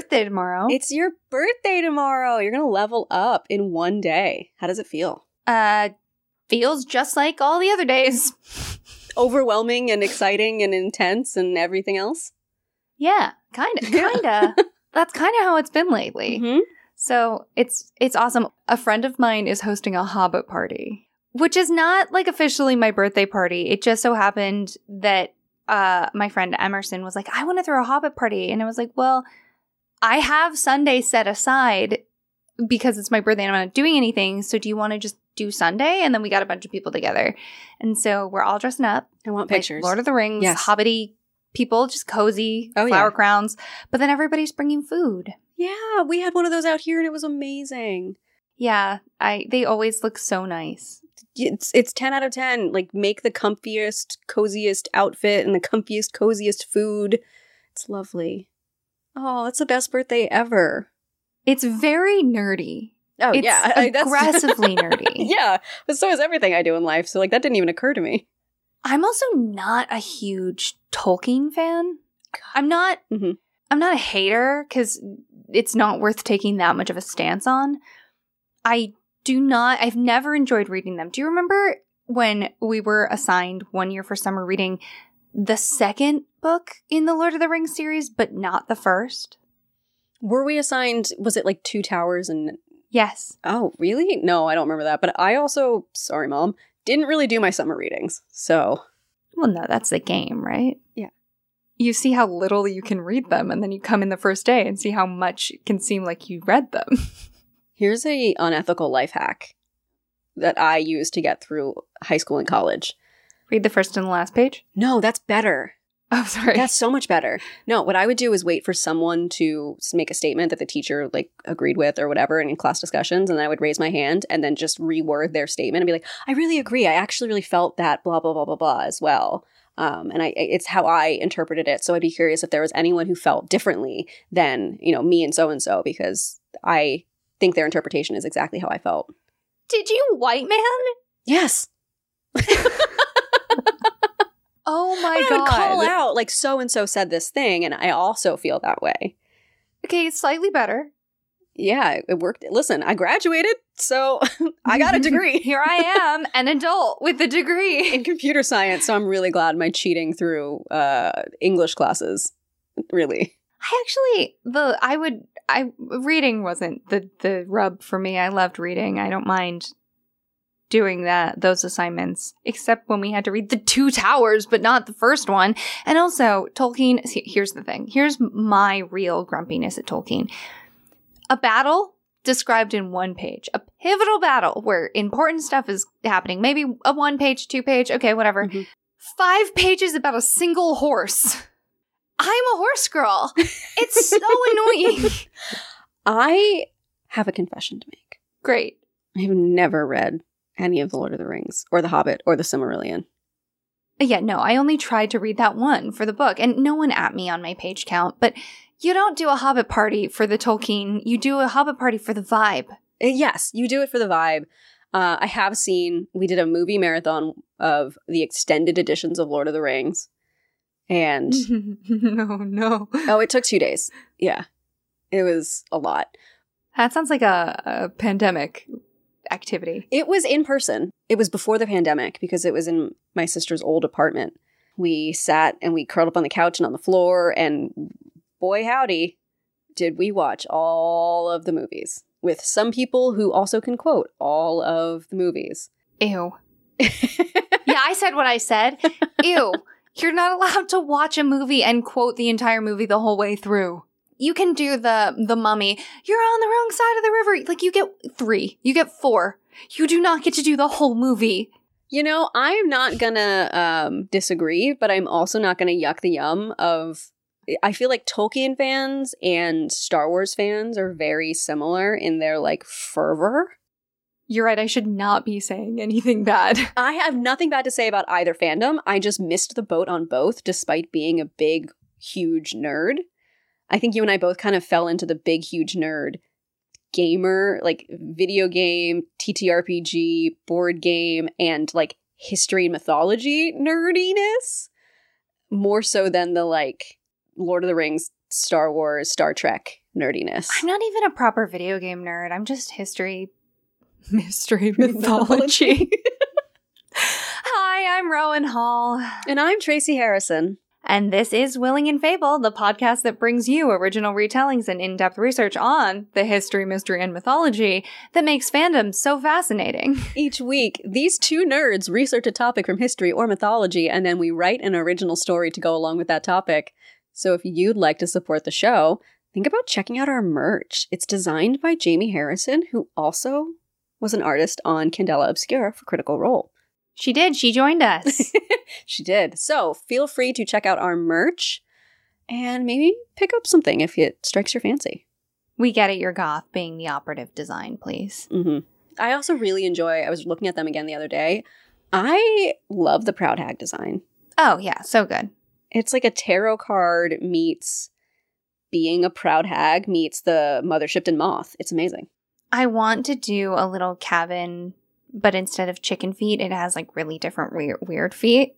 birthday tomorrow. It's your birthday tomorrow. You're going to level up in one day. How does it feel? uh feels just like all the other days. Overwhelming and exciting and intense and everything else? Yeah, kind of, kind of. That's kind of how it's been lately. Mhm. So it's it's awesome. A friend of mine is hosting a Hobbit party, which is not like officially my birthday party. It just so happened that uh, my friend Emerson was like, "I want to throw a Hobbit party," and I was like, "Well, I have Sunday set aside because it's my birthday and I'm not doing anything. So do you want to just do Sunday?" And then we got a bunch of people together, and so we're all dressing up I want like pictures. Lord of the Rings, Yes. Hobbity people, just cozy, Oh, flower yeah. crowns. But then everybody's bringing food. yeah, we had one of those out here and it was amazing. Yeah, I they always look so nice. It's it's 10 out of 10. Like make the comfiest, coziest outfit and the comfiest, coziest food. It's lovely. Oh, that's the best birthday ever. It's very nerdy. Oh it's yeah, I- that's- aggressively nerdy. yeah, but so is everything I do in life. So like that didn't even occur to me. I'm also not a huge Tolkien fan. I'm not Mhm. I'm not a hater cuz it's not worth taking that much of a stance on. I do not I've never enjoyed reading them. Do you remember when we were assigned one year for summer reading the second book in the Lord of the Rings series but not the first? Were we assigned? Was it like two towers and? Yes. Oh, really? No, I don't remember that. But I also, sorry, mom, didn't really do my summer readings. So Well, no, that's the game, right? Yeah. You see how little you can read them, and then you come in the first day and see how much it can seem like you read them. here's a unethical life hack that I used to get through high school and college. Read the first and the last page. No, that's better. Oh, sorry. That's so much better. No, what I would do is wait for someone to make a statement that the teacher like agreed with or whatever in class discussions, and then I would raise my hand and then just reword their statement and be like, "I really agree. I actually really felt that blah blah blah blah blah as well." Um, and I, it's how I interpreted it. So I'd be curious if there was anyone who felt differently than you know me and so and so because I think their interpretation is exactly how I felt. Did you white man? Yes, Oh my But I would call out like so and so said this thing, and I also feel that way. Okay, it's slightly better. yeah, it- it worked. Listen, I graduated, so I got a degree Here I am, an adult with a degree. in computer science. So I'm really glad my cheating through uh, English classes. Really, I actually the I would I reading wasn't the the rub for me. I loved reading. I don't mind doing that those assignments except when we had to read the two towers but not the first one. And also tolkien here's the thing. Here's my real grumpiness at tolkien. A battle described in one page. A pivotal battle where important stuff is happening. Maybe a one page two page okay whatever. Mhm. five pages about a single horse. I'm a horse girl. It's so annoying. I have a confession to make. great. I have never read any of the Lord of the Rings or the Hobbit or the Silmarillion. Yeah, no, I only tried to read that one for the book, and no one at me on my page count. But you don't do a Hobbit party for the Tolkien, you do a Hobbit party for the vibe. Uh, Yes, you do it for the vibe. Uh, I have seen. We did a movie marathon of the extended editions of Lord of the Rings, and no, no. oh, it took two days. Yeah, it was a lot. That sounds like a, a pandemic activity. It was in person. It was before the pandemic because it was in my sister's old apartment. We sat and we curled up on the couch and on the floor, and boy, howdy, did we watch all of the movies with some people who also can quote all of the movies. Ew. Yeah, I said what I said. Ew. You're not allowed to watch a movie and quote the entire movie the whole way through. You can do the the mummy. You're on the wrong side of the river. Like you get 3. You get 4. You do not get to do the whole movie. You know, I'm not gonna um, disagree, but I'm also not gonna yuck the yum of. I feel like Tolkien fans and Star Wars fans are very similar in their like fervor. You're right. I should not be saying anything bad. I have nothing bad to say about either fandom. I just missed the boat on both, despite being a big, huge nerd. I think you and I both kind of fell into the big, huge nerd gamer, like video game, TTRPG, board game, and like history and mythology nerdiness more so than the like Lord of the Rings Star Wars, Star Trek nerdiness. I'm not even a proper video game nerd. I'm just history, mystery, mythology. Hi, I'm Rowan Hall. And I'm Tracey Harrison. And this is Willing and Fable, the podcast that brings you original retellings and in depth research on the history, mystery, and mythology that makes fandom so fascinating. Each week, these two nerds research a topic from history or mythology, and then we write an original story to go along with that topic. So if you'd like to support the show, think about checking out our merch. It's designed by Jamie Harrison, who also was an artist on Candela Obscura for Critical Role. She did. She joined us. she did. So feel free to check out our merch and maybe pick up something if it strikes your fancy. we get it, your goth being the operative design, please. hmm I also really enjoy, I was looking at them again the other day. I love the Proud Hag design. Oh, yeah, so good. It's like a tarot card meets being a proud hag meets the mothership and moth. It's amazing. I want to do a little cabin, but instead of chicken feet, it has like really different weird, weird feet.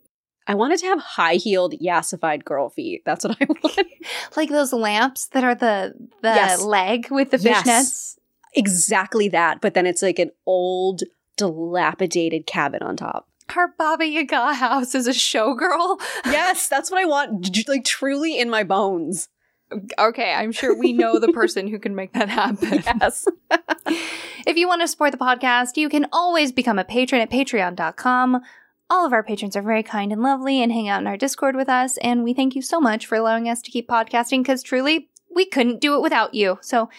I wanted to have high heeled, yassified girl feet. That's what I want. Like those lamps that are the the Yes. leg with the Yes. fishnets. exactly that. But then it's like an old, dilapidated cabin on top. Our Baba Yaga house is a showgirl. Yes, that's what I want. Like truly in my bones. Okay, I'm sure we know the person who can make that happen. Yes. If you want to support the podcast, you can always become a patron at patreon.com. All of our patrons are very kind and lovely and hang out in our Discord with us, and we thank you so much for allowing us to keep podcasting because truly, we couldn't do it without you. So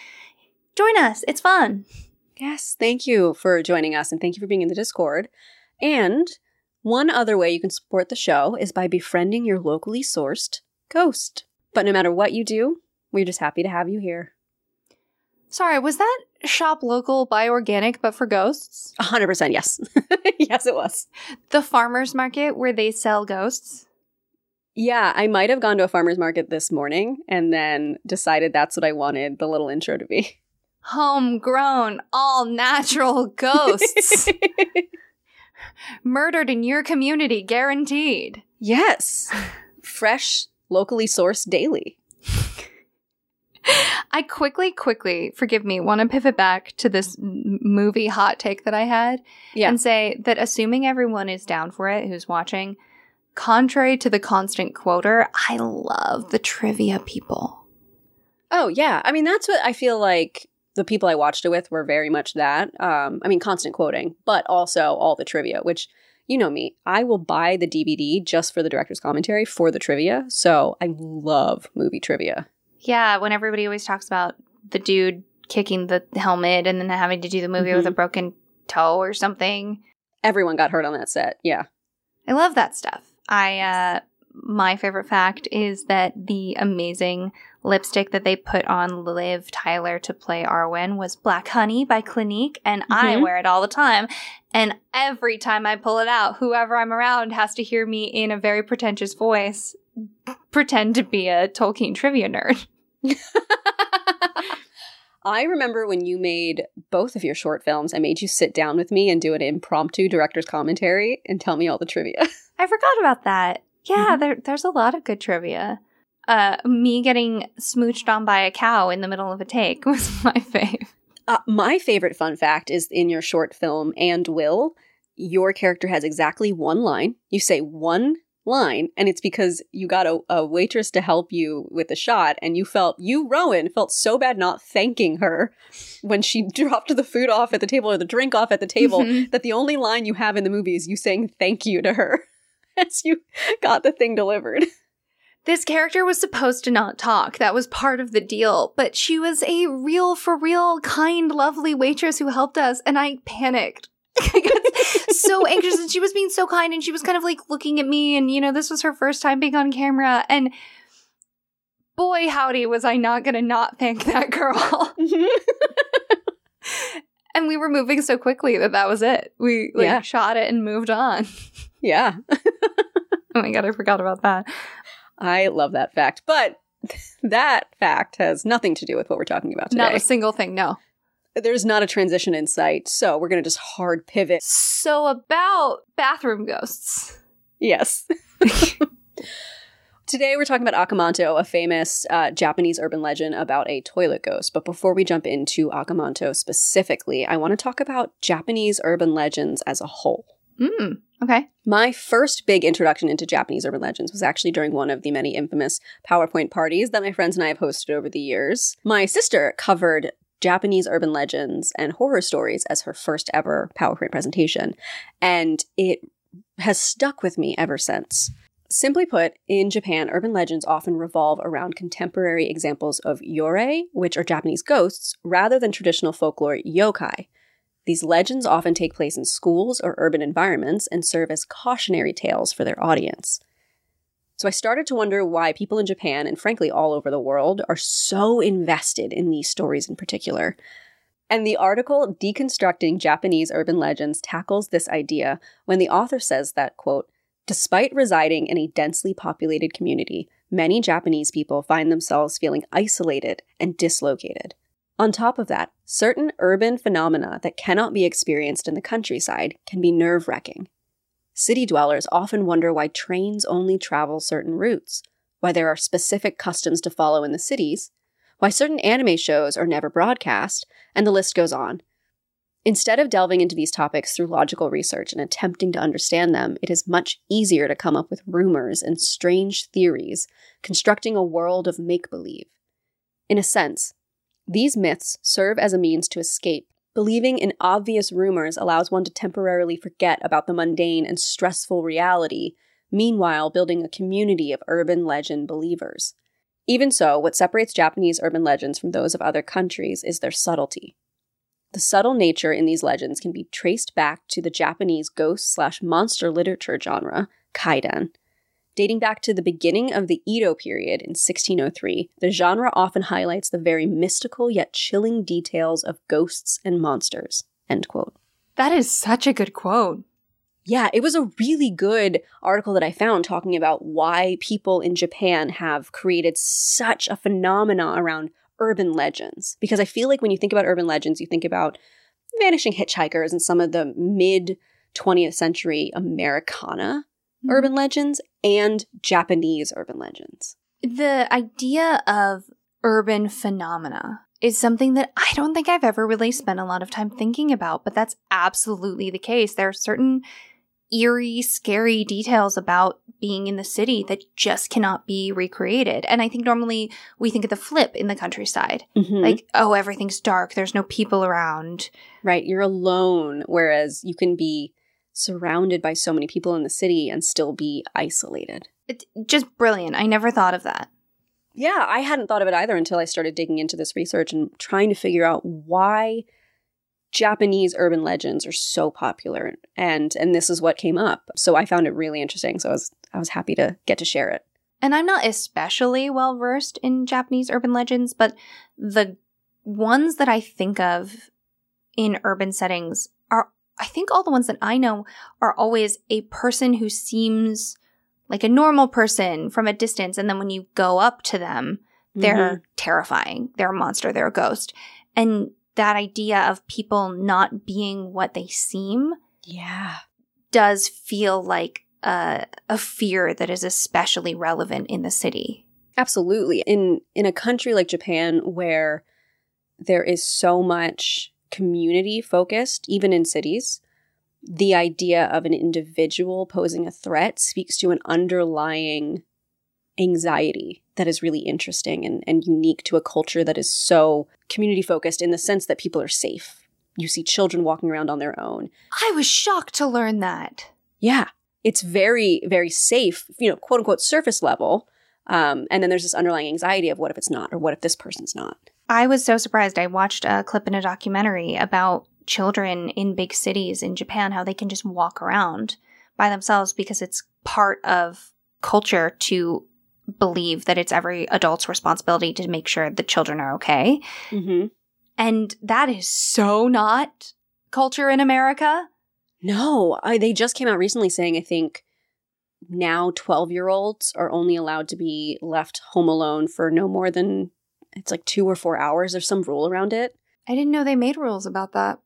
join us, it's fun. Yes, thank you for joining us and thank you for being in the Discord. And one other way you can support the show is by befriending your locally sourced ghost. But no matter what you do, we're just happy to have you here. Sorry, was that shop local buy organic but for ghosts? 100% yes. yes, it was. The farmer's market where they sell ghosts? Yeah, I might have gone to a farmer's market this morning and then decided that's what I wanted the little intro to be. Homegrown, all natural ghosts. Murdered in your community, guaranteed. yes. Fresh, locally sourced daily. I quickly, quickly, forgive me, want to pivot back to this movie hot take that I had Yeah. and say that assuming everyone is down for it who's watching, contrary to the constant quoter, I love the trivia people. Oh yeah, I mean that's what I feel like the people I watched it with were very much that. Um, I mean constant quoting, but also all the trivia, which you know me, I will buy the DVD just for the director's commentary for the trivia. So I love movie trivia. Yeah, when everybody always talks about the dude kicking the helmet and then having to do the movie with a broken toe or something. Everyone got hurt on that set. Yeah. I love that stuff. I uh my favorite fact is that the amazing lipstick that they put on Liv Tyler to play Arwen was Black Honey by Clinique, and I Mhm. wear it all the time. And every time I pull it out, whoever I'm around has to hear me in a very pretentious voice pretend to be a Tolkien trivia nerd. I remember when you made both of your short films, I made you sit down with me and do an impromptu director's commentary and tell me all the trivia. I forgot about that. Yeah, Mhm. there, there's a lot of good trivia. Uh, me getting smooched on by a cow in the middle of a take was my fave. Uh, my favorite fun fact is in your short film, And Will, your character has exactly one line. You say one line, and it's because you got a, a waitress to help you with the shot, and you felt, you, Rowan, felt so bad not thanking her when she dropped the food off at the table or the drink off at the table Mhm. that the only line you have in the movie is you saying thank you to her as you got the thing delivered. This character was supposed to not talk. That was part of the deal. But she was a real, for real, kind, lovely waitress who helped us, and I panicked. So anxious, and she was being so kind, and she was kind of like looking at me, and you know, this was her first time being on camera, and boy, howdy, was I not gonna not thank that girl. and we were moving so quickly that that was it. We like Yeah. shot it and moved on. yeah, Oh my god, I forgot about that. I love that fact. But that fact has nothing to do with what we're talking about today. Not a single thing, no. There's not a transition in sight, so we're going to just hard pivot. So about bathroom ghosts. Yes. Today we're talking about Aka Manto, a famous uh, Japanese urban legend about a toilet ghost. But before we jump into Aka Manto specifically, I want to talk about Japanese urban legends as a whole. Mm, okay. My first big introduction into Japanese urban legends was actually during one of the many infamous PowerPoint parties that my friends and I have hosted over the years. My sister covered Japanese urban legends and horror stories as her first ever PowerPoint presentation, and it has stuck with me ever since. Simply put, in Japan, urban legends often revolve around contemporary examples of yurei, which are Japanese ghosts, rather than traditional folklore yokai. These legends often take place in schools or urban environments and serve as cautionary tales for their audience. So I started to wonder why people in Japan and frankly all over the world are so invested in these stories in particular. And the article Deconstructing Japanese Urban Legends tackles this idea when the author says that, quote, Despite residing in a densely populated community, many Japanese people find themselves feeling isolated and dislocated. On top of that, certain urban phenomena that cannot be experienced in the countryside can be nerve wracking. City dwellers often wonder why trains only travel certain routes, why there are specific customs to follow in the cities, why certain anime shows are never broadcast, and the list goes on. Instead of delving into these topics through logical research and attempting to understand them, it is much easier to come up with rumors and strange theories, constructing a world of make believe. In a sense, these myths serve as a means to escape. Believing in obvious rumors allows one to temporarily forget about the mundane and stressful reality, meanwhile, building a community of urban legend believers. Even so, what separates Japanese urban legends from those of other countries is their subtlety. The subtle nature in these legends can be traced back to the Japanese ghost slash monster literature genre, kaidan. Dating back to the beginning of the Edo period in 1603, the genre often highlights the very mystical yet chilling details of ghosts and monsters. End quote. That is such a good quote. Yeah, it was a really good article that I found talking about why people in Japan have created such a phenomena around urban legends. Because I feel like when you think about urban legends, you think about vanishing hitchhikers and some of the mid 20th century Americana. Urban legends and Japanese urban legends. The idea of urban phenomena is something that I don't think I've ever really spent a lot of time thinking about, but that's absolutely the case. There are certain eerie, scary details about being in the city that just cannot be recreated. And I think normally we think of the flip in the countryside. Mm-hmm. Like, oh, everything's dark, there's no people around. Right, you're alone, whereas you can be surrounded by so many people in the city and still be isolated. It's just brilliant. I never thought of that. Yeah, I hadn't thought of it either until I started digging into this research and trying to figure out why Japanese urban legends are so popular and and this is what came up. So I found it really interesting. So I was I was happy to get to share it. And I'm not especially well versed in Japanese urban legends, but the ones that I think of in urban settings I think all the ones that I know are always a person who seems like a normal person from a distance and then when you go up to them, they're mm-hmm. terrifying. They're a monster, they're a ghost. And that idea of people not being what they seem yeah does feel like a, a fear that is especially relevant in the city absolutely in in a country like japan where there is so much community focused even in cities the idea of an individual posing a threat speaks to an underlying anxiety that is really interesting and, and unique to a culture that is so community focused in the sense that people are safe. You see children walking around on their own. I was shocked to learn that. Yeah. It's very, very safe, you know, quote unquote surface level. Um, and then there's this underlying anxiety of what if it's not, or what if this person's not. I was so surprised. I watched a clip in a documentary about children in big cities in Japan, how they can just walk around by themselves because it's part of culture to believe that it's every adult's responsibility to make sure the children are okay. Mm-hmm. And that is so not culture in America. No, I, they just came out recently saying, I think now 12 year olds are only allowed to be left home alone for no more than it's like two or four hours. There's some rule around it. I didn't know they made rules about that.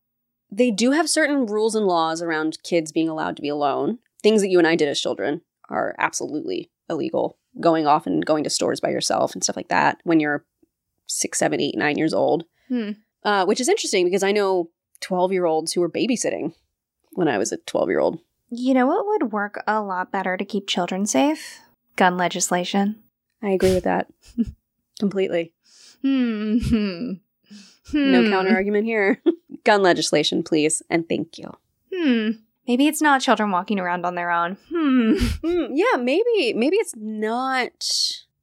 They do have certain rules and laws around kids being allowed to be alone. Things that you and I did as children are absolutely illegal going off and going to stores by yourself and stuff like that when you're six, seven, eight, nine years old. Hmm. Uh, which is interesting because I know 12 year olds who were babysitting when I was a 12 year old. You know what would work a lot better to keep children safe? Gun legislation. I agree with that completely. Hmm. hmm. No counter argument here. Gun legislation, please, and thank you. Hmm. Maybe it's not children walking around on their own. Hmm. Mm, yeah, maybe maybe it's not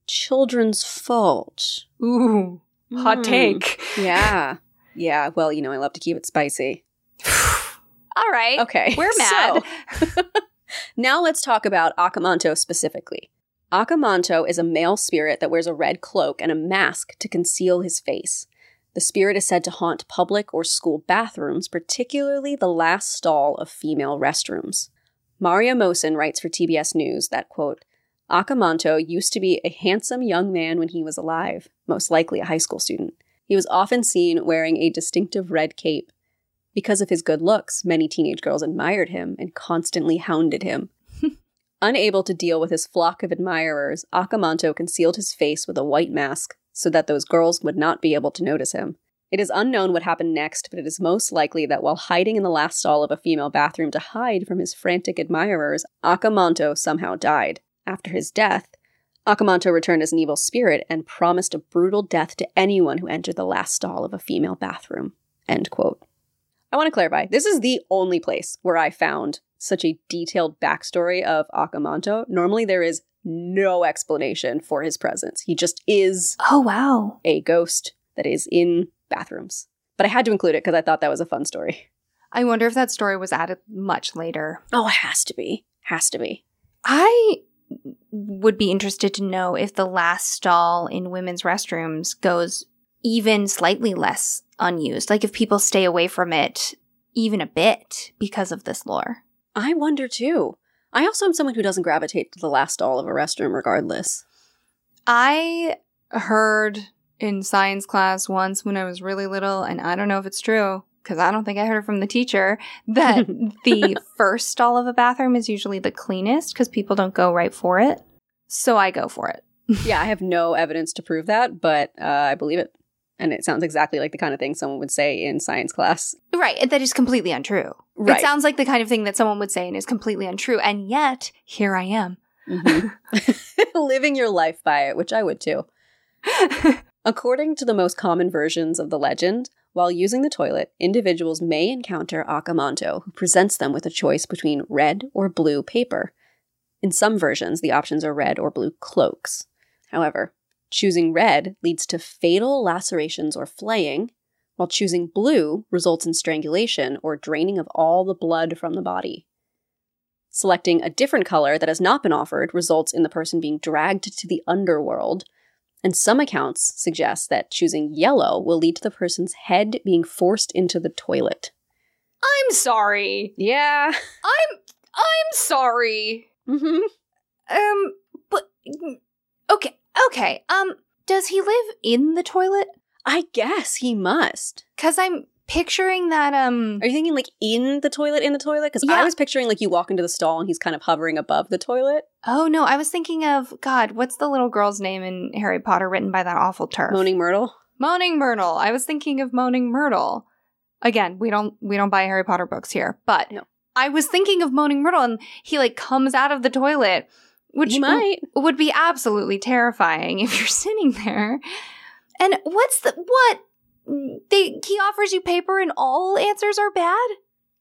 children's fault. Ooh. Hot Hmm. take. Yeah. Yeah, well, you know, I love to keep it spicy. All right. Okay. We're mad. so- now let's talk about Aka Manto specifically. Aka Manto is a male spirit that wears a red cloak and a mask to conceal his face. The spirit is said to haunt public or school bathrooms, particularly the last stall of female restrooms. Maria Mosen writes for TBS News that, quote, Aka Manto used to be a handsome young man when he was alive, most likely a high school student. He was often seen wearing a distinctive red cape. Because of his good looks, many teenage girls admired him and constantly hounded him. Unable to deal with his flock of admirers, Aka Manto concealed his face with a white mask so that those girls would not be able to notice him. It is unknown what happened next, but it is most likely that while hiding in the last stall of a female bathroom to hide from his frantic admirers, Aka Manto somehow died. After his death, Aka Manto returned as an evil spirit and promised a brutal death to anyone who entered the last stall of a female bathroom. End quote. I want to clarify this is the only place where I found such a detailed backstory of Aka Manto. Normally, there is no explanation for his presence. He just is Oh, wow. a ghost that is in bathrooms. But I had to include it because I thought that was a fun story. I wonder if that story was added much later. Oh, it has to be. Has to be. I would be interested to know if the last stall in women's restrooms goes even slightly less unused. Like if people stay away from it even a bit because of this lore. I wonder too. I also am someone who doesn't gravitate to the last stall of a restroom regardless. I heard in science class once when I was really little, and I don't know if it's true because I don't think I heard it from the teacher, that the first stall of a bathroom is usually the cleanest because people don't go right for it. So I go for it. yeah, I have no evidence to prove that, but uh, I believe it. And it sounds exactly like the kind of thing someone would say in science class. Right. That is completely untrue. Right. It sounds like the kind of thing that someone would say and is completely untrue. And yet, here I am. Mhm. Living your life by it, which I would too. According to the most common versions of the legend, while using the toilet, individuals may encounter Aka Manto, who presents them with a choice between red or blue paper. In some versions, the options are red or blue cloaks. However, choosing red leads to fatal lacerations or flaying, while choosing blue results in strangulation or draining of all the blood from the body. Selecting a different color that has not been offered results in the person being dragged to the underworld, and some accounts suggest that choosing yellow will lead to the person's head being forced into the toilet. I'm sorry. Yeah. I'm I'm sorry. hmm Um but okay. Okay. Um does he live in the toilet? I guess he must. Cuz I'm picturing that um Are you thinking like in the toilet, in the toilet? Because Yeah. I was picturing like you walk into the stall and he's kind of hovering above the toilet. Oh no, I was thinking of God, what's the little girl's name in Harry Potter written by that awful turf? Moaning Myrtle. Moaning Myrtle. I was thinking of Moaning Myrtle. Again, we don't we don't buy Harry Potter books here, but No. I was thinking of Moaning Myrtle and he like comes out of the toilet, which might. would be absolutely terrifying if you're sitting there. And what's the what they he offers you paper and all answers are bad?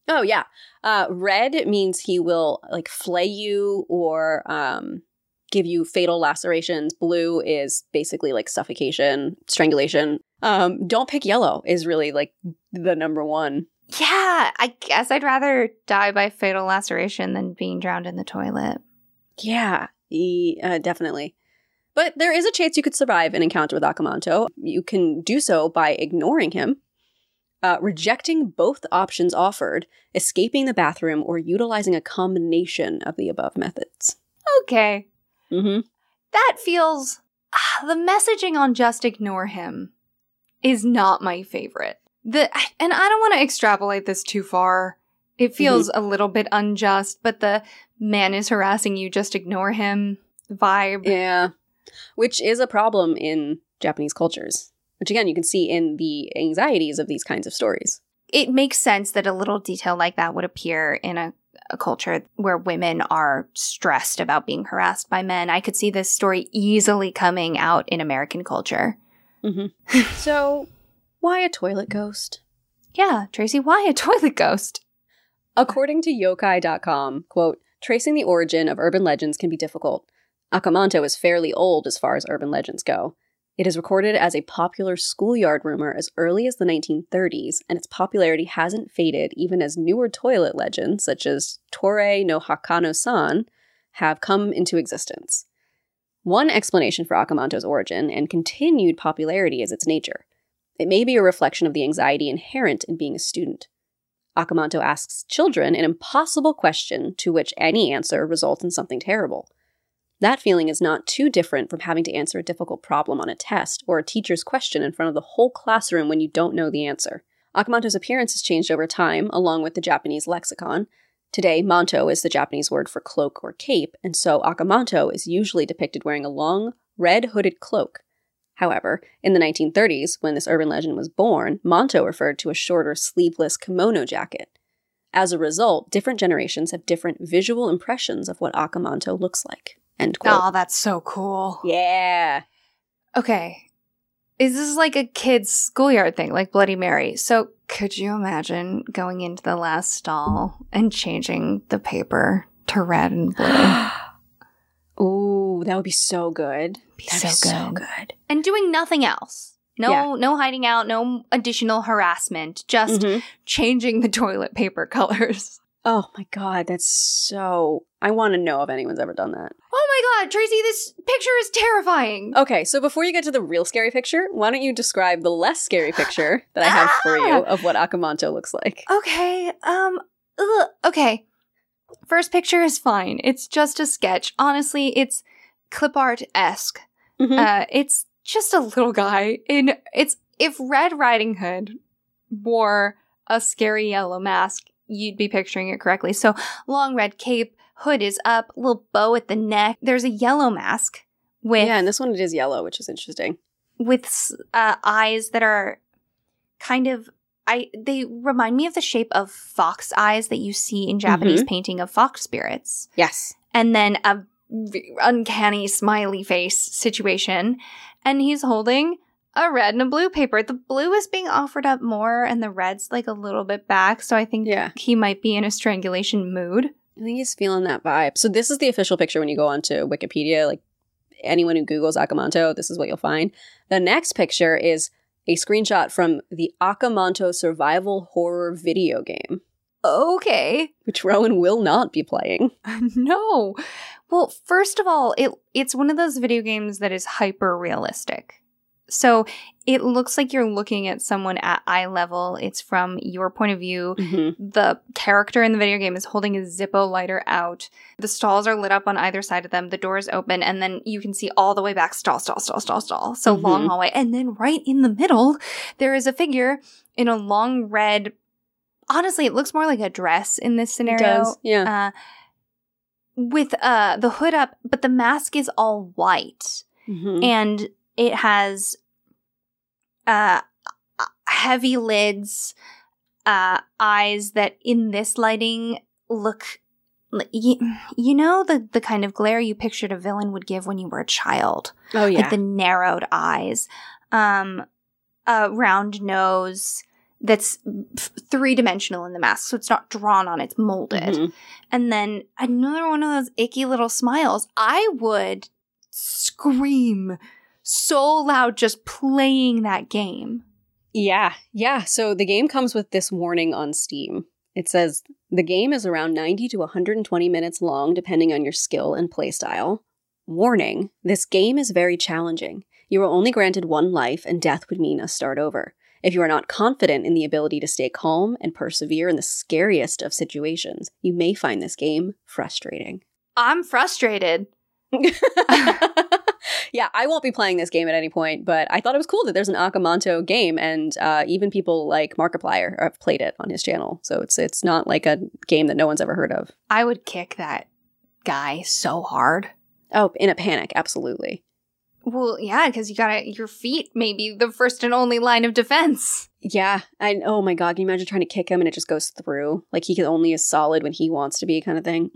Oh yeah. Uh, red means he will like flay you or um, give you fatal lacerations. Blue is basically like suffocation, strangulation. Um, don't pick yellow is really like the number one. Yeah, I guess I'd rather die by fatal laceration than being drowned in the toilet. Yeah, e- uh, definitely. But there is a chance you could survive an encounter with Aka Manto. You can do so by ignoring him, uh, rejecting both options offered, escaping the bathroom, or utilizing a combination of the above methods. Okay. Mm-hmm. that feels ah, the messaging on just ignore him is not my favorite. The and I don't want to extrapolate this too far. It feels a little bit unjust, but the man is harassing you, just ignore him. vibe. Yeah. Which is a problem in Japanese cultures, which again, you can see in the anxieties of these kinds of stories. It makes sense that a little detail like that would appear in a, a culture where women are stressed about being harassed by men. I could see this story easily coming out in American culture. Mm-hmm. so, why a toilet ghost? Yeah, Tracey, why a toilet ghost? According to yokai.com, quote, tracing the origin of urban legends can be difficult. Aka Manto is fairly old as far as urban legends go. It is recorded as a popular schoolyard rumor as early as the 1930s, and its popularity hasn't faded even as newer toilet legends, such as Toire no Hanako san, have come into existence. One explanation for Aka Manto's origin and continued popularity is its nature. It may be a reflection of the anxiety inherent in being a student. Aka Manto asks children an impossible question to which any answer results in something terrible. That feeling is not too different from having to answer a difficult problem on a test or a teacher's question in front of the whole classroom when you don't know the answer. Aka Manto's appearance has changed over time, along with the Japanese lexicon. Today, manto is the Japanese word for cloak or cape, and so Aka Manto is usually depicted wearing a long, red hooded cloak. However, in the 1930s, when this urban legend was born, manto referred to a shorter, sleeveless kimono jacket. As a result, different generations have different visual impressions of what Aka Manto looks like. End quote. Oh, that's so cool. Yeah. Okay. Is this like a kid's schoolyard thing, like Bloody Mary? So could you imagine going into the last stall and changing the paper to red and blue? That would be so good. Be That'd so be so good. good. and doing nothing else. No, Yeah. no hiding out, no additional harassment, just Mhm. changing the toilet paper colors. Oh my god, that's so. I want to know if anyone's ever done that. Oh my god, Tracey, this picture is terrifying. Okay, so before you get to the real scary picture, why don't you describe the less scary picture that I have for you of what Aka Manto looks like? Okay, um, ugh, okay. First picture is fine. It's just a sketch. Honestly, it's clip art esque. Mhm. Uh, it's just a little guy in. It's if Red Riding Hood wore a scary yellow mask, you'd be picturing it correctly. So long red cape, hood is up, little bow at the neck. There's a yellow mask with yeah, and this one it is yellow, which is interesting. with uh, eyes that are kind of I they remind me of the shape of fox eyes that you see in Japanese painting of fox spirits. Yes. And then a uncanny smiley face situation and he's holding a red and a blue paper. The blue is being offered up more and the red's like a little bit back, so I think Yeah. he might be in a strangulation mood. I think he's feeling that vibe. So this is the official picture when you go onto Wikipedia. Like anyone who Googles Aka Manto, this is what you'll find. The next picture is a screenshot from the Aka Manto survival horror video game, Okay. which Rowan will not be playing. no. Well, first of all, it it's one of those video games that is hyper realistic. So it looks like you're looking at someone at eye level. It's from your point of view. Mm-hmm. The character in the video game is holding a Zippo lighter out. The stalls are lit up on either side of them. The door is open, and then you can see all the way back stall, stall, stall, stall, stall. So Mhm. long hallway. And then right in the middle, there is a figure in a long red. Honestly, it looks more like a dress in this scenario yeah. uh, with uh, the hood up, but the mask is all white Mhm. and it has uh, heavy lids, uh, eyes that in this lighting look. You, you know the the kind of glare you pictured a villain would give when you were a child, Oh yeah. like the narrowed eyes, um, a round nose that's three dimensional in the mask, so it's not drawn on; it's molded Mhm. and then another one of those icky little smiles. I would scream so loud just playing that game. Yeah, yeah. So the game comes with this warning on Steam. It says the game is around 90 to 120 minutes long, depending on your skill and playstyle. Warning this game is very challenging. You are only granted one life, and death would mean a start over. If you are not confident in the ability to stay calm and persevere in the scariest of situations, you may find this game frustrating. I'm frustrated. yeah, I won't be playing this game at any point, but I thought it was cool that there's an Aka Manto game, and uh, even people like Markiplier have played it on his channel. So it's it's not like a game that no one's ever heard of. I would kick that guy so hard. Oh, in a panic, absolutely. Well, yeah, because you gotta, your feet may be the first and only line of defense. Yeah, and oh my god, can you imagine trying to kick him and it just goes through? Like he can only is solid when he wants to be, kind of thing.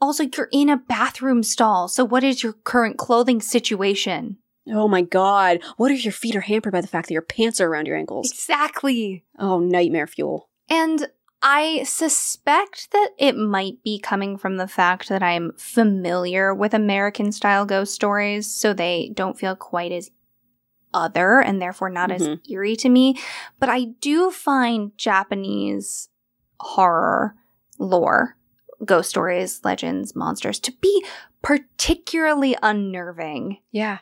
Also, you're in a bathroom stall, so what is your current clothing situation? Oh my god, what if your feet are hampered by the fact that your pants are around your ankles? Exactly. Oh, nightmare fuel. And I suspect that it might be coming from the fact that I'm familiar with American style ghost stories, so they don't feel quite as other and therefore not Mhm. as eerie to me. But I do find Japanese horror lore, ghost stories, legends, monsters to be particularly unnerving. Yeah.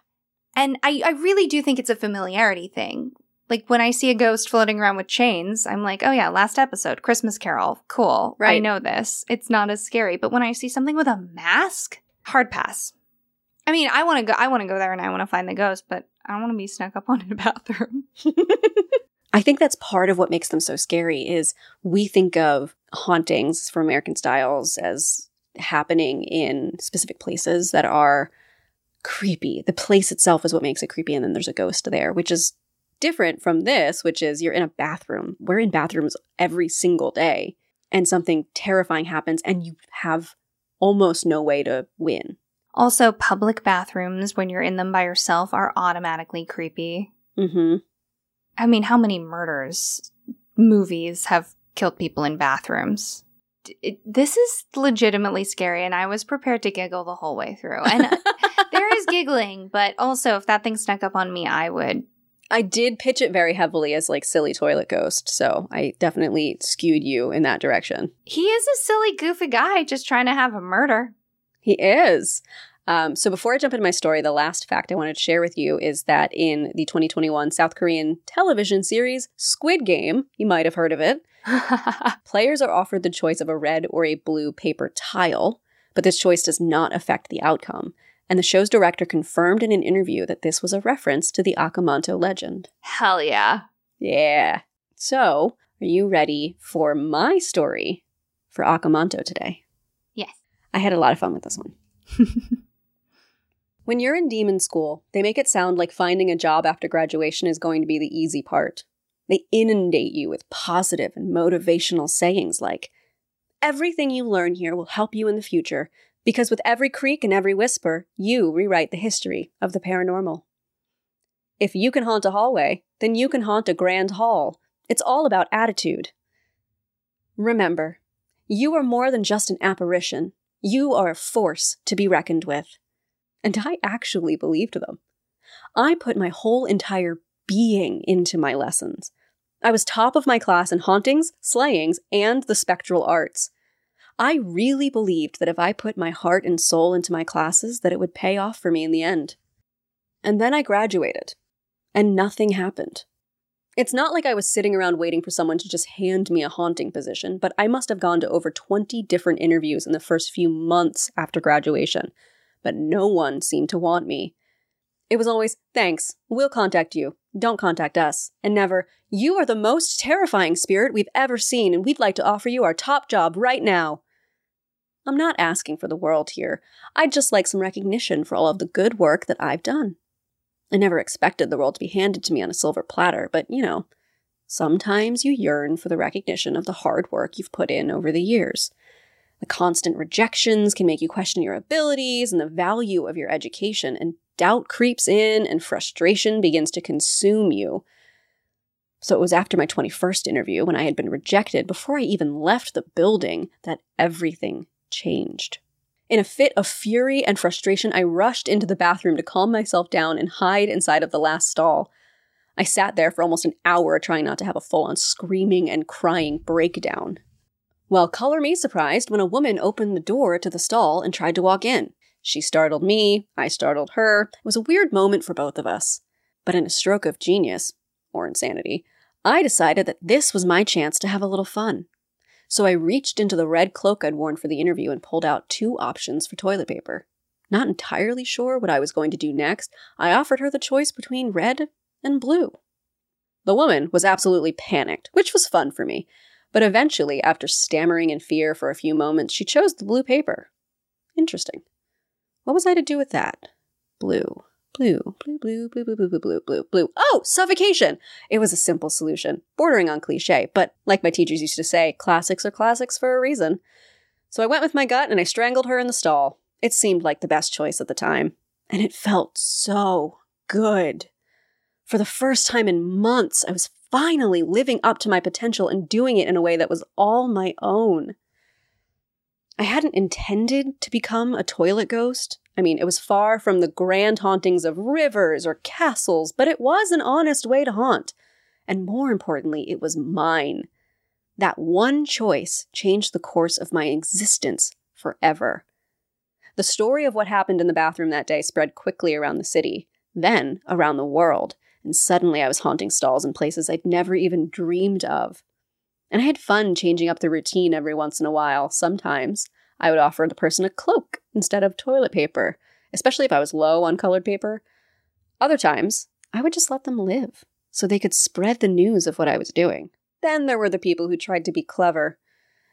And I, I really do think it's a familiarity thing. Like when I see a ghost floating around with chains, I'm like, oh yeah, last episode, Christmas Carol. Cool. I know this. It's not as scary. But when I see something with a mask, hard pass. I mean, I want to go I want to go there and I want to find the ghost, but I don't want to be snuck up on in a bathroom. I think that's part of what makes them so scary is we think of hauntings from American styles as happening in specific places that are creepy. The place itself is what makes it creepy and then there's a ghost there, which is different from this, which is you're in a bathroom. We're in bathrooms every single day and something terrifying happens and you have almost no way to win. Also, public bathrooms when you're in them by yourself are automatically creepy. Mhm. I mean, how many murders movies have killed people in bathrooms? D- It, this is legitimately scary, and I was prepared to giggle the whole way through. And there is giggling, but also, if that thing snuck up on me, I would. I did pitch it very heavily as like silly toilet ghost, so I definitely skewed you in that direction. He is a silly, goofy guy just trying to have a murder. He is. Um, so before I jump into my story, the last fact I wanted to share with you is that in the 2021 South Korean television series Squid Game, you might have heard of it, players are offered the choice of a red or a blue paper tile, but this choice does not affect the outcome. And the show's director confirmed in an interview that this was a reference to the Aka Manto legend. Hell yeah. Yeah. So, are you ready for my story for Aka Manto today? Yes. I had a lot of fun with this one. When you're in demon school, they make it sound like finding a job after graduation is going to be the easy part. They inundate you with positive and motivational sayings like, Everything you learn here will help you in the future, because with every creak and every whisper, you rewrite the history of the paranormal. If you can haunt a hallway, then you can haunt a grand hall. It's all about attitude. Remember, you are more than just an apparition. You are a force to be reckoned with. And I actually believed them. I put my whole entire being into my lessons. I was top of my class in hauntings, slayings, and the spectral arts. I really believed that if I put my heart and soul into my classes, that it would pay off for me in the end. And then I graduated, and nothing happened. It's not like I was sitting around waiting for someone to just hand me a haunting position, but I must have gone to over 20 different interviews in the first few months after graduation, but no one seemed to want me. It was always, thanks, we'll contact you, don't contact us, and never, you are the most terrifying spirit we've ever seen, and we'd like to offer you our top job right now. I'm not asking for the world here. I'd just like some recognition for all of the good work that I've done. I never expected the world to be handed to me on a silver platter, but you know, sometimes you yearn for the recognition of the hard work you've put in over the years. The constant rejections can make you question your abilities and the value of your education, and doubt creeps in and frustration begins to consume you. So it was after my 21st interview, when I had been rejected before I even left the building, that everything changed. In a fit of fury and frustration, I rushed into the bathroom to calm myself down and hide inside of the last stall. I sat there for almost an hour trying not to have a full on screaming and crying breakdown. Well, color me surprised when a woman opened the door to the stall and tried to walk in. She startled me, I startled her. It was a weird moment for both of us. But in a stroke of genius, or insanity, I decided that this was my chance to have a little fun. So I reached into the red cloak I'd worn for the interview and pulled out two options for toilet paper. Not entirely sure what I was going to do next, I offered her the choice between red and blue. The woman was absolutely panicked, which was fun for me, but eventually, after stammering in fear for a few moments, she chose the blue paper. Interesting. What was I to do with that? Blue. Blue, blue, blue, blue, blue, blue, blue, blue, blue, blue. Oh, suffocation! It was a simple solution, bordering on cliche, but like my teachers used to say, classics are classics for a reason. So I went with my gut and I strangled her in the stall. It seemed like the best choice at the time. And it felt so good. For the first time in months, I was finally living up to my potential and doing it in a way that was all my own. I hadn't intended to become a toilet ghost. I mean, it was far from the grand hauntings of rivers or castles, but it was an honest way to haunt. And more importantly, it was mine. That one choice changed the course of my existence forever. The story of what happened in the bathroom that day spread quickly around the city, then around the world, and suddenly I was haunting stalls in places I'd never even dreamed of. And I had fun changing up the routine every once in a while. Sometimes I would offer the person a cloak instead of toilet paper, especially if I was low on colored paper. Other times, I would just let them live so they could spread the news of what I was doing. Then there were the people who tried to be clever.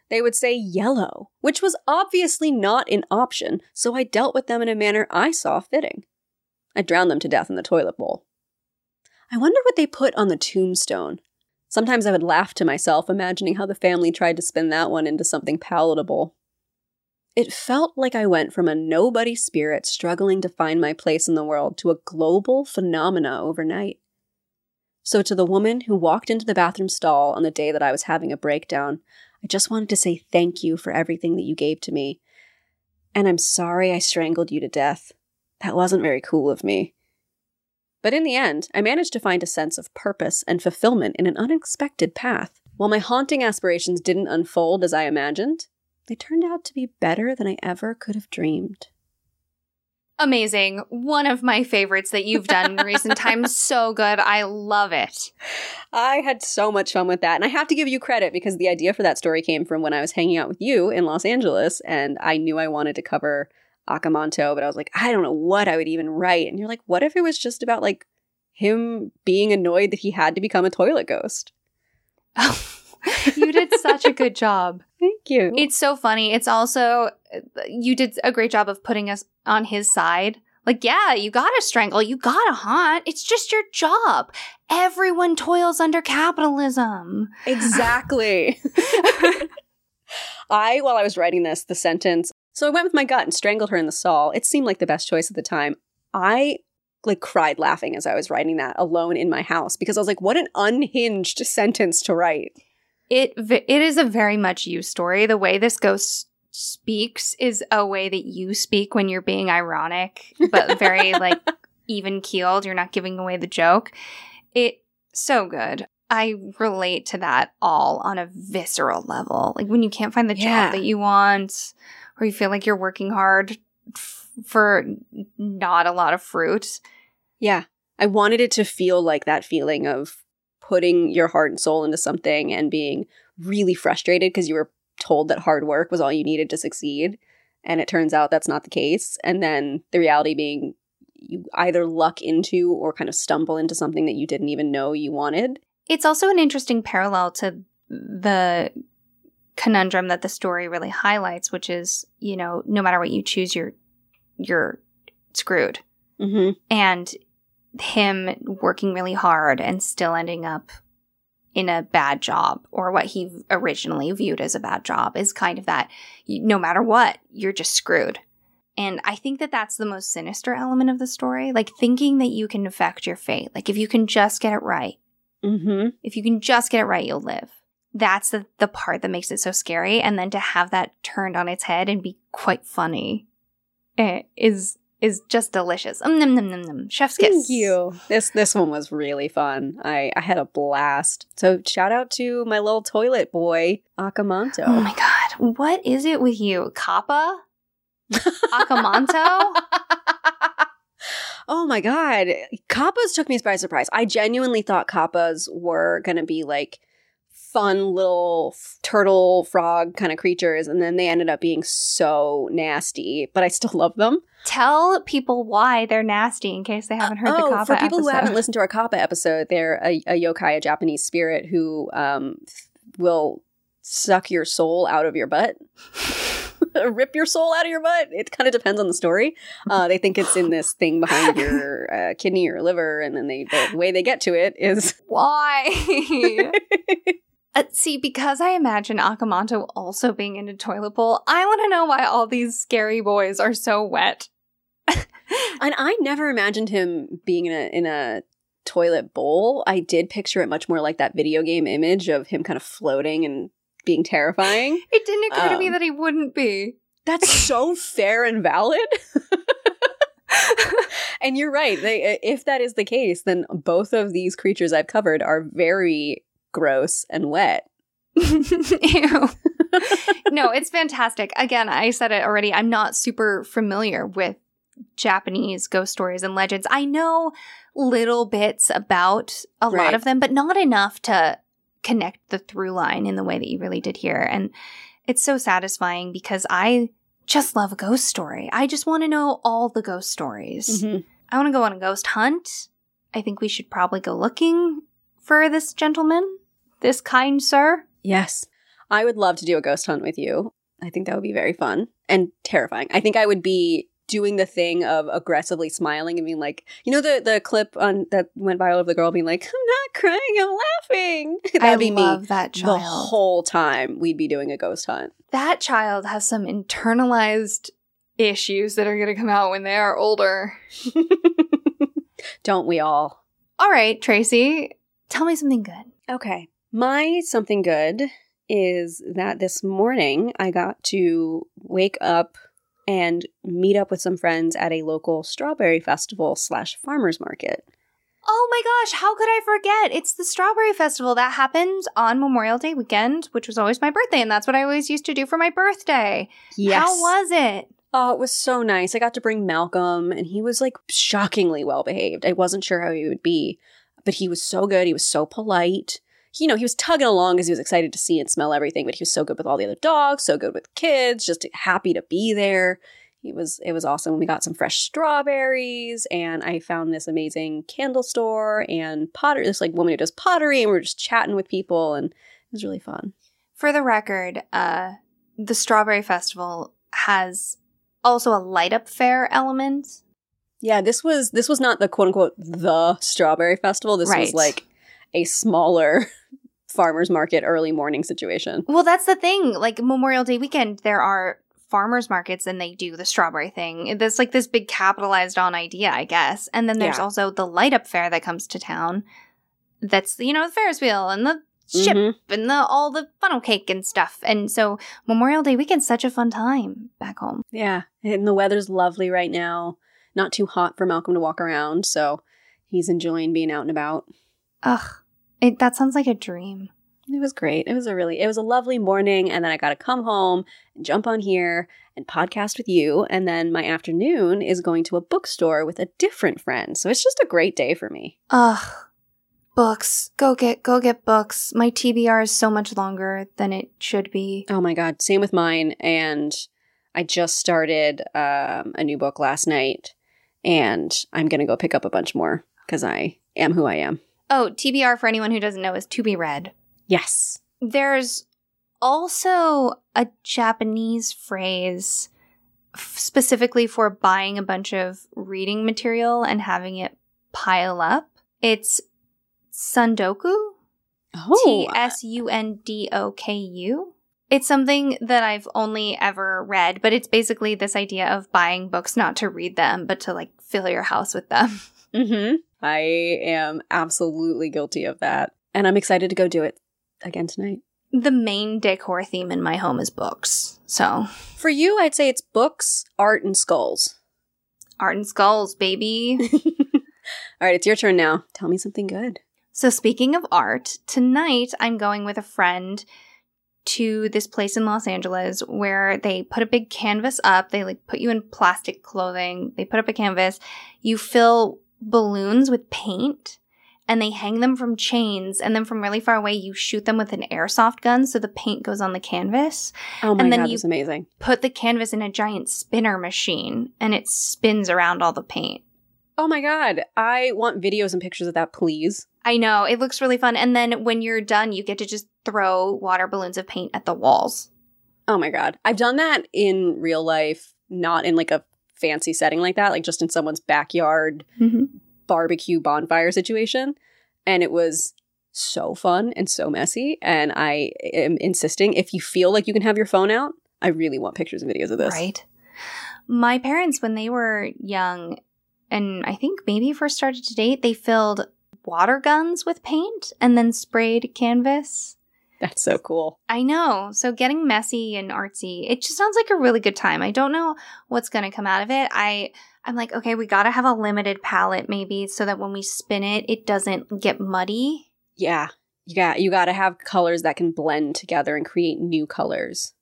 They would say yellow, which was obviously not an option, so I dealt with them in a manner I saw fitting. I drowned them to death in the toilet bowl. I wonder what they put on the tombstone. Sometimes I would laugh to myself, imagining how the family tried to spin that one into something palatable. It felt like I went from a nobody spirit struggling to find my place in the world to a global phenomena overnight. So, to the woman who walked into the bathroom stall on the day that I was having a breakdown, I just wanted to say thank you for everything that you gave to me. And I'm sorry I strangled you to death. That wasn't very cool of me. But in the end, I managed to find a sense of purpose and fulfillment in an unexpected path. While my haunting aspirations didn't unfold as I imagined, they turned out to be better than I ever could have dreamed. Amazing. One of my favorites that you've done in recent times. So good. I love it. I had so much fun with that. And I have to give you credit because the idea for that story came from when I was hanging out with you in Los Angeles and I knew I wanted to cover Aka Manto, but I was like, I don't know what I would even write. And you're like, what if it was just about like him being annoyed that he had to become a toilet ghost? Oh, you did such a good job. Thank you. It's so funny. It's also, you did a great job of putting us on his side. Like, yeah, you gotta strangle, you gotta haunt. It's just your job. Everyone toils under capitalism. Exactly. I, while I was writing this, the sentence, so I went with my gut and strangled her in the stall. It seemed like the best choice at the time. I like cried laughing as I was writing that alone in my house because I was like, what an unhinged sentence to write. It it is a very much you story. The way this ghost speaks is a way that you speak when you're being ironic, but very like even keeled. You're not giving away the joke. It so good. I relate to that all on a visceral level. Like when you can't find the Yeah. job that you want, or you feel like you're working hard f- for not a lot of fruit. Yeah. I wanted it to feel like that feeling of putting your heart and soul into something and being really frustrated because you were told that hard work was all you needed to succeed. And it turns out that's not the case. And then the reality being you either luck into or kind of stumble into something that you didn't even know you wanted. It's also an interesting parallel to the conundrum that the story really highlights, which is, you know, no matter what you choose, you're you're screwed. Mm-hmm. And him working really hard and still ending up in a bad job or what he originally viewed as a bad job is kind of that you- no matter what, you're just screwed. And I think that that's the most sinister element of the story, like thinking that you can affect your fate. Like if you can just get it right, Mm-hmm. if you can just get it right, you'll live. That's the, the part that makes it so scary. And then to have that turned on its head and be quite funny eh, is is just delicious. Um, num, num, num, num. Chef's kiss. Thank you. This this one was really fun. I I had a blast. So shout out to my little toilet boy Aka Manto. Oh my god, what is it with you, Kappa? Aka Manto? oh my god, kappas took me by surprise. I genuinely thought kappas were gonna be like fun little f- turtle frog kind of creatures, and then they ended up being so nasty. But I still love them. Tell people why they're nasty in case they haven't heard the oh, Kappa for people who haven't listened to our kappa episode, they're a, a yokai, a Japanese spirit who um will suck your soul out of your butt. rip your soul out of your butt. It kind of depends on the story. Uh, they think it's in this thing behind your uh, kidney or liver, and then they the way they get to it is Why? Uh, see, because I imagine Aka Manto also being in a toilet bowl, I want to know why all these scary boys are so wet. and I never imagined him being in a in a toilet bowl. I did picture it much more like that video game image of him kind of floating and being terrifying. It didn't occur to me Um, that he wouldn't be. That's so fair and valid. and you're right. They, if that is the case, then both of these creatures I've covered are very gross and wet. Ew. no, it's fantastic. Again, I said it already. I'm not super familiar with Japanese ghost stories and legends. I know little bits about a lot of them, but not enough to connect the through line in the way that you really did here. And it's so satisfying because I just love a ghost story. I just want to know all the ghost stories. Mhm. I want to go on a ghost hunt. I think we should probably go looking for this gentleman, this kind sir. Yes. I would love to do a ghost hunt with you. I think that would be very fun and terrifying. I think I would be doing the thing of aggressively smiling and being like, you know, the the clip on that went viral of the girl being like, "I'm not crying, I'm laughing." That'd I be love me that the whole time. We'd be doing a ghost hunt. that child has some internalized issues that are going to come out when they are older. Don't we all? All right, Tracey, tell me something good. Okay. My something good is that this morning I got to wake up and meet up with some friends at a local strawberry festival slash farmers market. Oh my gosh, how could I forget? It's the Strawberry Festival that happened on Memorial Day weekend, which was always my birthday, and that's what I always used to do for my birthday. Yes. How was it? Oh, it was so nice. I got to bring Malcolm, and he was like shockingly well behaved. I wasn't sure how he would be, but he was so good. He was so polite. You know, he was tugging along because he was excited to see and smell everything, but he was so good with all the other dogs, so good with kids, just happy to be there. He was it was awesome. We got some fresh strawberries, and I found this amazing candle store and pottery. This like woman who does pottery, and we were just chatting with people, and it was really fun. For the record, uh, the Strawberry Festival has also a light up fair element. Yeah, this was this was not the quote unquote the strawberry festival. This was like a smaller farmers market early morning situation. Well, that's the thing. Like Memorial Day weekend, there are farmers markets and they do the strawberry thing. That's like this big capitalized on idea, I guess. And then there's Yeah. also the light up fair that comes to town. That's you know the Ferris wheel and the ship Mhm. and the all the funnel cake and stuff. And so Memorial Day weekend's such a fun time back home. Yeah, and the weather's lovely right now. Not too hot for Malcolm to walk around, so he's enjoying being out and about. Ugh, it, that sounds like a dream. It was great. It was a really it was a lovely morning and then I got to come home and jump on here and podcast with you and then my afternoon is going to a bookstore with a different friend. So it's just a great day for me. Ugh. Books. Go get go get books. My TBR is so much longer than it should be. Oh my god, same with mine. And I just started um, a new book last night, and I'm gonna go pick up a bunch more because I am who I am. Oh, TBR for anyone who doesn't know is to be read. Yes. There's also a Japanese phrase f- specifically for buying a bunch of reading material and having it pile up. It's tsundoku. Oh, T S U N D O K U. It's something that I've only ever read, but it's basically this idea of buying books not to read them, but to like fill your house with them. hmm I am absolutely guilty of that, and I'm excited to go do it again tonight. The main decor theme in my home is books. So, For you, I'd say it's books, art, and skulls. art and skulls, baby. All right, it's your turn now. Tell me something good. So, speaking of art, tonight I'm going with a friend to this place in Los Angeles where they put a big canvas up. They like put you in plastic clothing. They put up a canvas. You fill balloons with paint and they hang them from chains. And then from really far away, you shoot them with an airsoft gun so the paint goes on the canvas. Oh my And then god, you- that's amazing. Put the canvas in a giant spinner machine and it spins around all the paint. Oh my god, I want videos and pictures of that, please. I know, it looks really fun. And then when you're done, you get to just throw water balloons of paint at the walls. Oh my god. I've done that in real life, not in like a fancy setting like that, like just in someone's backyard Mm-hmm. barbecue bonfire situation. And it was so fun and so messy. And I am insisting if you feel like you can have your phone out, I really want pictures and videos of this. Right. My parents, when they were young, and I think maybe first started to date, they filled water guns with paint and then sprayed canvas. That's so cool. I know. So getting messy and artsy, it just sounds like a really good time. I don't know what's going to come out of it. I I'm like, okay, we got to have a limited palette maybe so that when we spin it, it doesn't get muddy. Yeah. You got you got to have colors that can blend together and create new colors.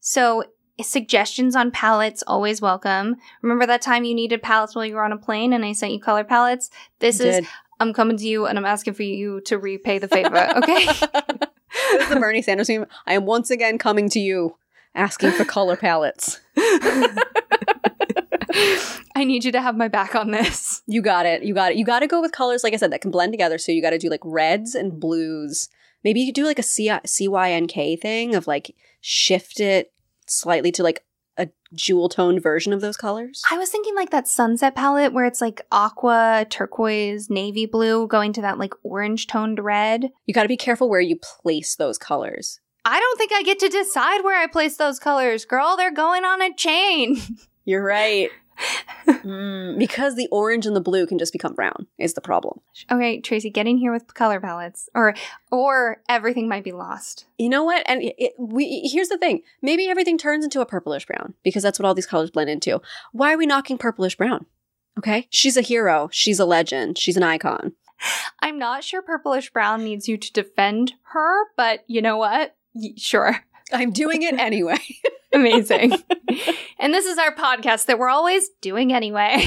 So suggestions on palettes always welcome. Remember that time you needed palettes while you were on a plane and I sent you color palettes? This is. I'm coming to you and I'm asking for you to repay the favor, okay? this is the Bernie Sanders meme. I am once again coming to you asking for color palettes. I need you to have my back on this. You got it. You got it. You got to go with colors, like I said, that can blend together. So you got to do like reds and blues. Maybe you could do like a C- CMYK thing of like shift it slightly to like a jewel toned version of those colors. I was thinking like that sunset palette where it's like aqua, turquoise, navy blue going to that like orange toned red. You got to be careful where you place those colors. I don't think I get to decide where I place those colors, girl. They're going on a chain. You're right. Mm, because the orange and the blue can just become brown is the problem. okay, Tracey, get in here with color palettes, or or everything might be lost. You know what? And it, it- we here's the thing. Maybe everything turns into a purplish brown because that's what all these colors blend into. Why are we knocking purplish brown? Okay, she's a hero. She's a legend. She's an icon. I'm not sure purplish brown needs you to defend her, but you know what? Y- sure. I'm doing it anyway. Amazing. and this is our podcast that we're always doing anyway.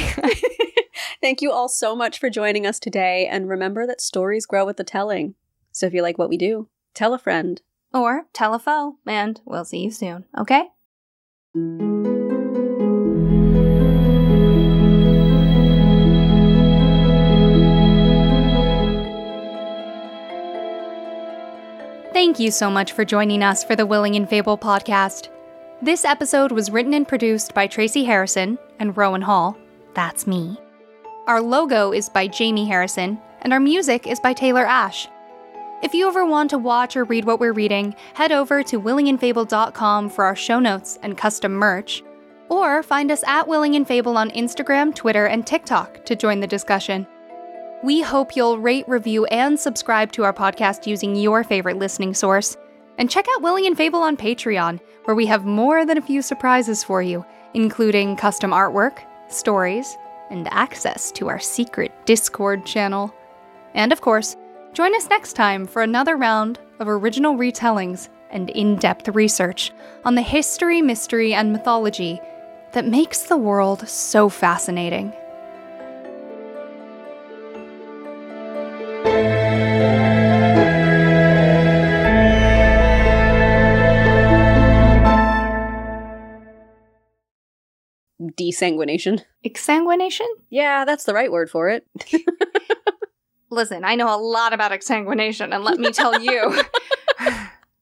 Thank you all so much for joining us today. And remember that stories grow with the telling. So if you like what we do, tell a friend. or tell a foe, and we'll see you soon, okay? Thank you so much for joining us for the Willing and Fable podcast. This episode was written and produced by Tracey Harrison and Rowan Hall. That's me. Our logo is by Jamie Harrison, and our music is by Taylor Ash. If you ever want to watch or read what we're reading, head over to willingandfable.com for our show notes and custom merch, or find us at Willing and Fable on Instagram, Twitter, and TikTok to join the discussion. We hope you'll rate, review, and subscribe to our podcast using your favorite listening source. And check out Willing and Fable on Patreon, where we have more than a few surprises for you, including custom artwork, stories, and access to our secret Discord channel. And of course, join us next time for another round of original retellings and in depth research on the history, mystery, and mythology that makes the world so fascinating. Desanguination. Exsanguination? Yeah, that's the right word for it. Listen, I know a lot about exsanguination, and let me tell you,